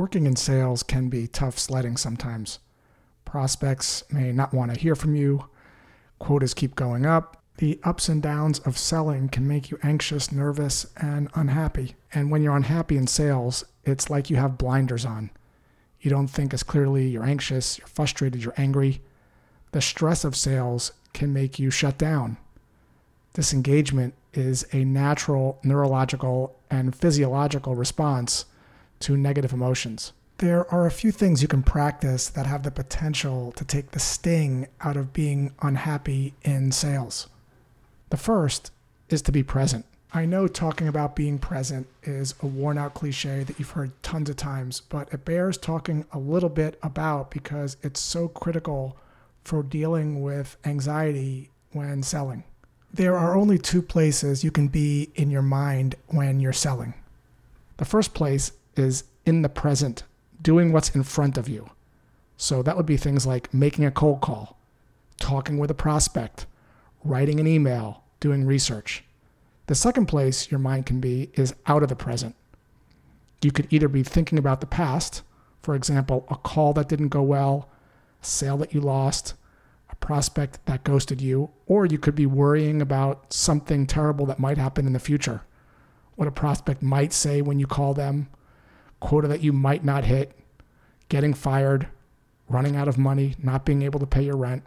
Working in sales can be tough sledding sometimes. Prospects may not want to hear from you, quotas keep going up. The ups and downs of selling can make you anxious, nervous, and unhappy. And when you're unhappy in sales, it's like you have blinders on. You don't think as clearly, you're anxious, you're frustrated, you're angry. The stress of sales can make you shut down. Disengagement is a natural neurological and physiological response to negative emotions. There are a few things you can practice that have the potential to take the sting out of being unhappy in sales. The first is to be present. I know talking about being present is a worn out cliche that you've heard tons of times, but it bears talking a little bit about because it's so critical for dealing with anxiety when selling. There are only two places you can be in your mind when you're selling. The first place is in the present, doing what's in front of you. So that would be things like making a cold call, talking with a prospect, writing an email, doing research. The second place your mind can be is out of the present. You could either be thinking about the past, for example, a call that didn't go well, a sale that you lost, a prospect that ghosted you, or you could be worrying about something terrible that might happen in the future. What a prospect might say when you call them, quota that you might not hit, getting fired, running out of money, not being able to pay your rent.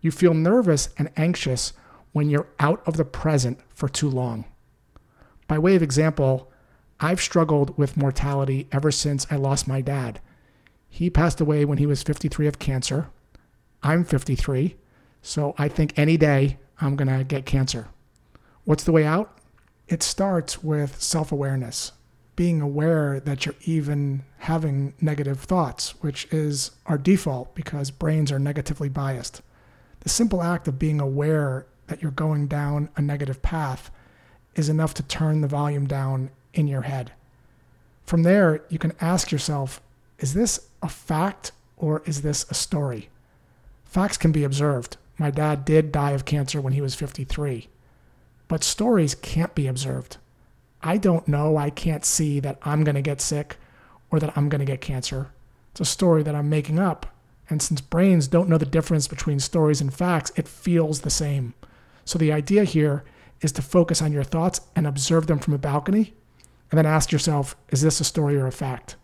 You feel nervous and anxious when you're out of the present for too long. By way of example, I've struggled with mortality ever since I lost my dad. He passed away when he was 53 of cancer. I'm 53, so I think any day I'm going to get cancer. What's the way out? It starts with self awareness, being aware that you're even having negative thoughts, which is our default because brains are negatively biased. The simple act of being aware that you're going down a negative path is enough to turn the volume down in your head. From there, you can ask yourself is this a fact or is this a story? Facts can be observed. My dad did die of cancer when he was 53. But stories can't be observed. I don't know, I can't see that I'm going to get sick or that I'm going to get cancer. It's a story that I'm making up. And since brains don't know the difference between stories and facts, it feels the same. So the idea here is to focus on your thoughts and observe them from a balcony, and then ask yourself, is this a story or a fact?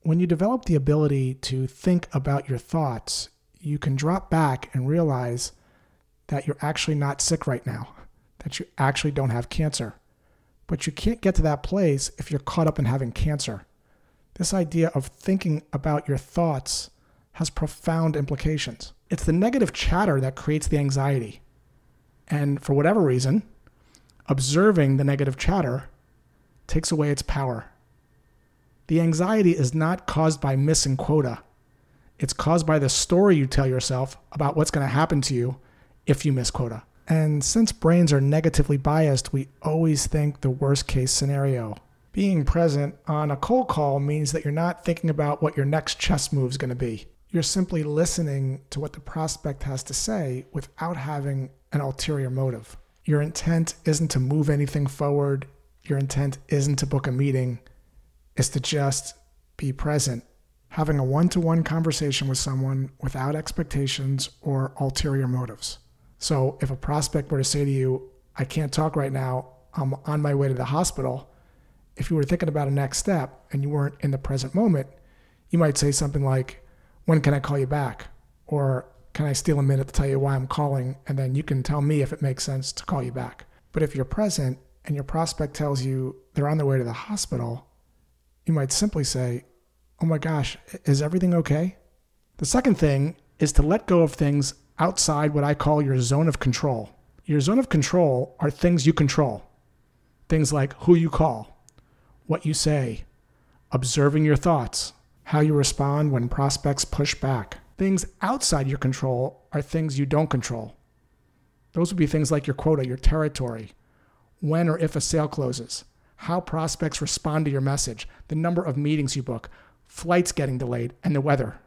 When you develop the ability to think about your thoughts, you can drop back and realize that you're actually not sick right now, that you actually don't have cancer. But you can't get to that place if you're caught up in having cancer. This idea of thinking about your thoughts has profound implications. It's the negative chatter that creates the anxiety. And for whatever reason, observing the negative chatter takes away its power. The anxiety is not caused by missing quota. It's caused by the story you tell yourself about what's going to happen to you if you miss quota. And since brains are negatively biased, we always think the worst case scenario. Being present on a cold call means that you're not thinking about what your next chess move is going to be. You're simply listening to what the prospect has to say without having an ulterior motive. Your intent isn't to move anything forward, your intent isn't to book a meeting, it's to just be present having a one to one conversation with someone without expectations or ulterior motives. So if a prospect were to say to you, I can't talk right now, I'm on my way to the hospital, if you were thinking about a next step and you weren't in the present moment, you might say something like, When can I call you back? Or can I steal a minute to tell you why I'm calling? And then you can tell me if it makes sense to call you back. But if you're present and your prospect tells you they're on their way to the hospital, you might simply say, oh my gosh, is everything okay? The second thing is to let go of things outside what I call your zone of control. Your zone of control are things you control. Things like who you call, what you say, observing your thoughts, how you respond when prospects push back. Things outside your control are things you don't control. Those would be things like your quota, your territory, when or if a sale closes, how prospects respond to your message, the number of meetings you book, flights getting delayed, and the weather.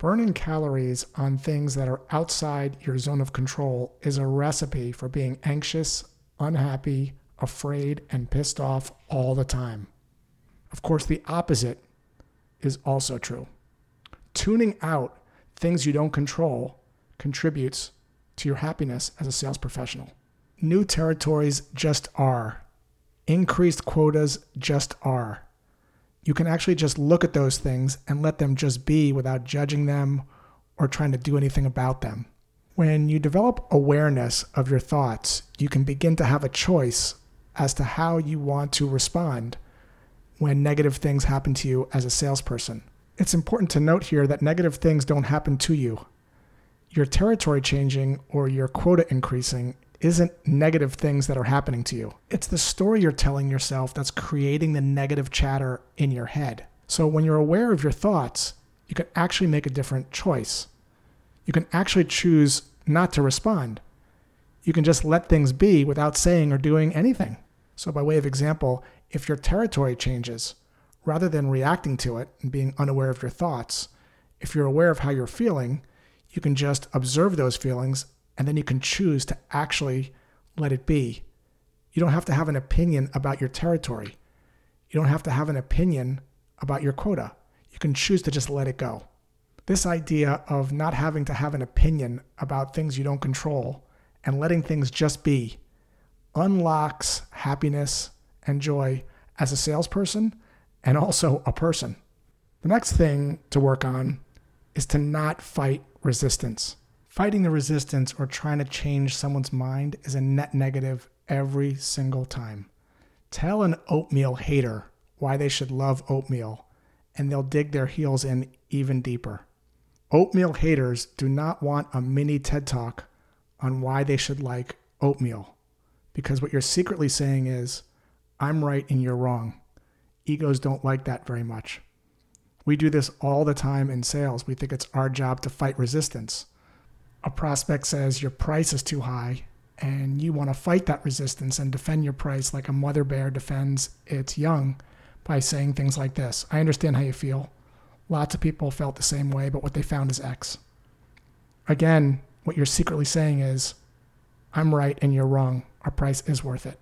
Burning calories on things that are outside your zone of control is a recipe for being anxious, unhappy, afraid, and pissed off all the time. Of course, the opposite, is also true. Tuning out things you don't control contributes to your happiness as a sales professional. New territories just are. Increased quotas just are. You can actually just look at those things and let them just be without judging them or trying to do anything about them. When you develop awareness of your thoughts, you can begin to have a choice as to how you want to respond when negative things happen to you as a salesperson. It's important to note here that negative things don't happen to you. Your territory changing or your quota increasing isn't negative things that are happening to you. It's the story you're telling yourself that's creating the negative chatter in your head. So when you're aware of your thoughts, you can actually make a different choice. You can actually choose not to respond. You can just let things be without saying or doing anything. So, by way of example, if your territory changes, rather than reacting to it and being unaware of your thoughts, if you're aware of how you're feeling, you can just observe those feelings and then you can choose to actually let it be. You don't have to have an opinion about your territory. You don't have to have an opinion about your quota. You can choose to just let it go. This idea of not having to have an opinion about things you don't control and letting things just be unlocks happiness and joy as a salesperson and also a person. The next thing to work on is to not fight resistance. Fighting the resistance or trying to change someone's mind is a net negative every single time. Tell an oatmeal hater why they should love oatmeal, and they'll dig their heels in even deeper. Oatmeal haters do not want a mini TED talk on why they should like oatmeal, because what you're secretly saying is, I'm right and you're wrong. Egos don't like that very much. We do this all the time in sales. We think it's our job to fight resistance. A prospect says your price is too high, and you want to fight that resistance and defend your price like a mother bear defends its young by saying things like this I understand how you feel. Lots of people felt the same way, but what they found is X. Again, what you're secretly saying is, I'm right and you're wrong. Our price is worth it.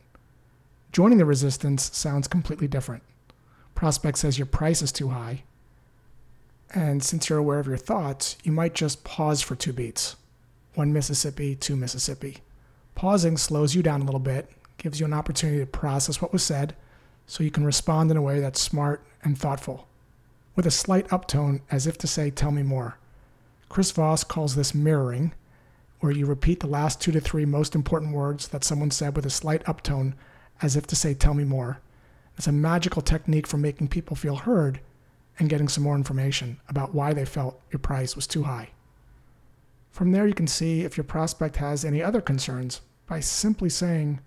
Joining the resistance sounds completely different. Prospect says your price is too high. And since you're aware of your thoughts, you might just pause for two beats one Mississippi, two Mississippi. Pausing slows you down a little bit, gives you an opportunity to process what was said, so you can respond in a way that's smart and thoughtful, with a slight uptone as if to say, Tell me more. Chris Voss calls this mirroring, where you repeat the last two to three most important words that someone said with a slight uptone as if to say, Tell me more. It's a magical technique for making people feel heard and getting some more information about why they felt your price was too high. From there, you can see if your prospect has any other concerns by simply saying,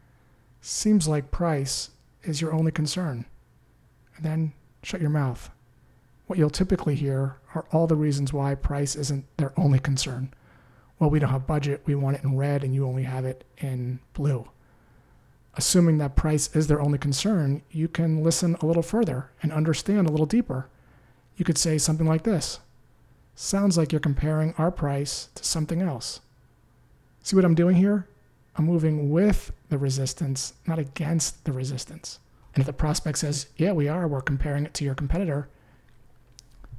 Seems like price is your only concern. And then shut your mouth. What you'll typically hear are all the reasons why price isn't their only concern. Well, we don't have budget, we want it in red, and you only have it in blue assuming that price is their only concern, you can listen a little further and understand a little deeper. You could say something like this Sounds like you're comparing our price to something else. See what I'm doing here? I'm moving with the resistance, not against the resistance. And if the prospect says, Yeah, we are, we're comparing it to your competitor,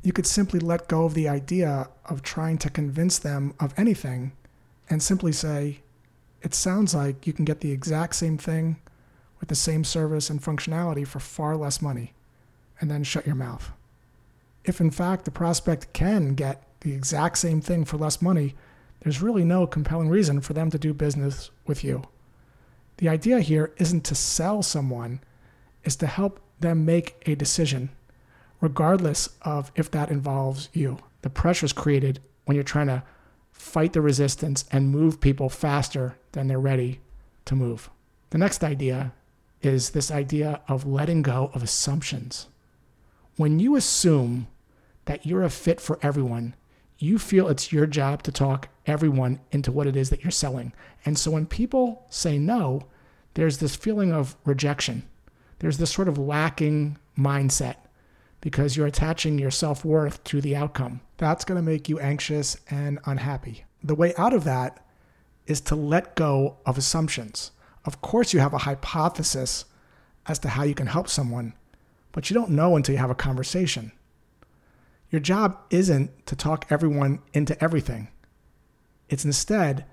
you could simply let go of the idea of trying to convince them of anything and simply say, it sounds like you can get the exact same thing with the same service and functionality for far less money, and then shut your mouth. If in fact the prospect can get the exact same thing for less money, there's really no compelling reason for them to do business with you. The idea here isn't to sell someone, it's to help them make a decision, regardless of if that involves you. The pressure is created when you're trying to fight the resistance, and move people faster than they're ready to move. The next idea is this idea of letting go of assumptions. When you assume that you're a fit for everyone, you feel it's your job to talk everyone into what it is that you're selling. And so when people say no, there's this feeling of rejection. There's this sort of lacking mindset because you're attaching your self worth to the outcome. That's going to make you anxious and unhappy. The way out of that is to let go of assumptions. Of course, you have a hypothesis as to how you can help someone, but you don't know until you have a conversation. Your job isn't to talk everyone into everything. It's instead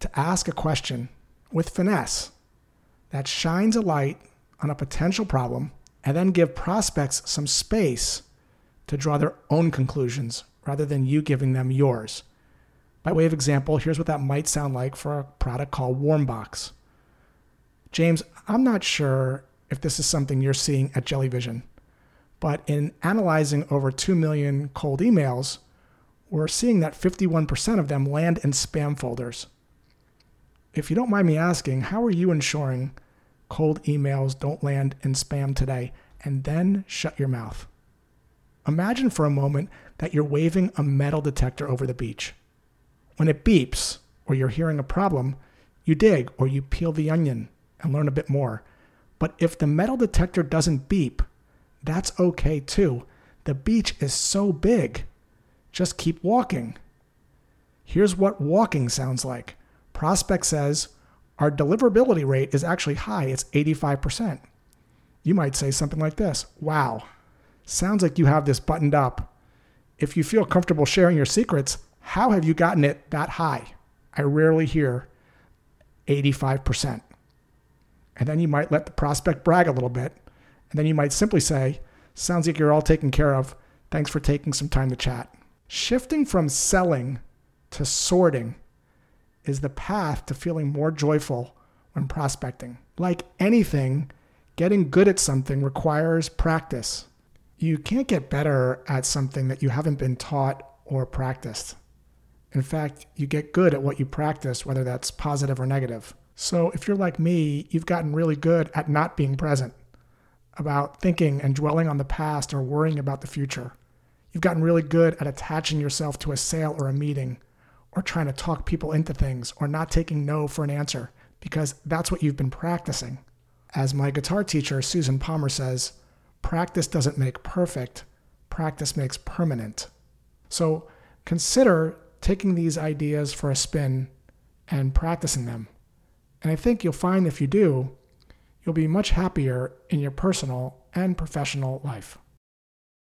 to ask a question with finesse that shines a light on a potential problem and then give prospects some space to draw their own conclusions rather than you giving them yours. By way of example, here's what that might sound like for a product called Warmbox. James, I'm not sure if this is something you're seeing at Jellyvision, but in analyzing over 2 million cold emails, we're seeing that 51% of them land in spam folders. If you don't mind me asking, how are you ensuring cold emails don't land in spam today? And then shut your mouth. Imagine for a moment that you're waving a metal detector over the beach. When it beeps, or you're hearing a problem, you dig or you peel the onion and learn a bit more. But if the metal detector doesn't beep, that's okay too. The beach is so big just keep walking. Here's what walking sounds like. Prospect says, Our deliverability rate is actually high, it's 85%. You might say something like this Wow, sounds like you have this buttoned up. If you feel comfortable sharing your secrets, how have you gotten it that high? I rarely hear 85%. And then you might let the prospect brag a little bit. And then you might simply say, Sounds like you're all taken care of. Thanks for taking some time to chat. Shifting from selling to sorting is the path to feeling more joyful when prospecting. Like anything, getting good at something requires practice. You can't get better at something that you haven't been taught or practiced. In fact, you get good at what you practice, whether that's positive or negative. So if you're like me, you've gotten really good at not being present, about thinking and dwelling on the past or worrying about the future. You've gotten really good at attaching yourself to a sale or a meeting, or trying to talk people into things, or not taking no for an answer, because that's what you've been practicing. As my guitar teacher, Susan Palmer, says, practice doesn't make perfect, practice makes permanent. So consider taking these ideas for a spin and practicing them. And I think you'll find if you do, you'll be much happier in your personal and professional life.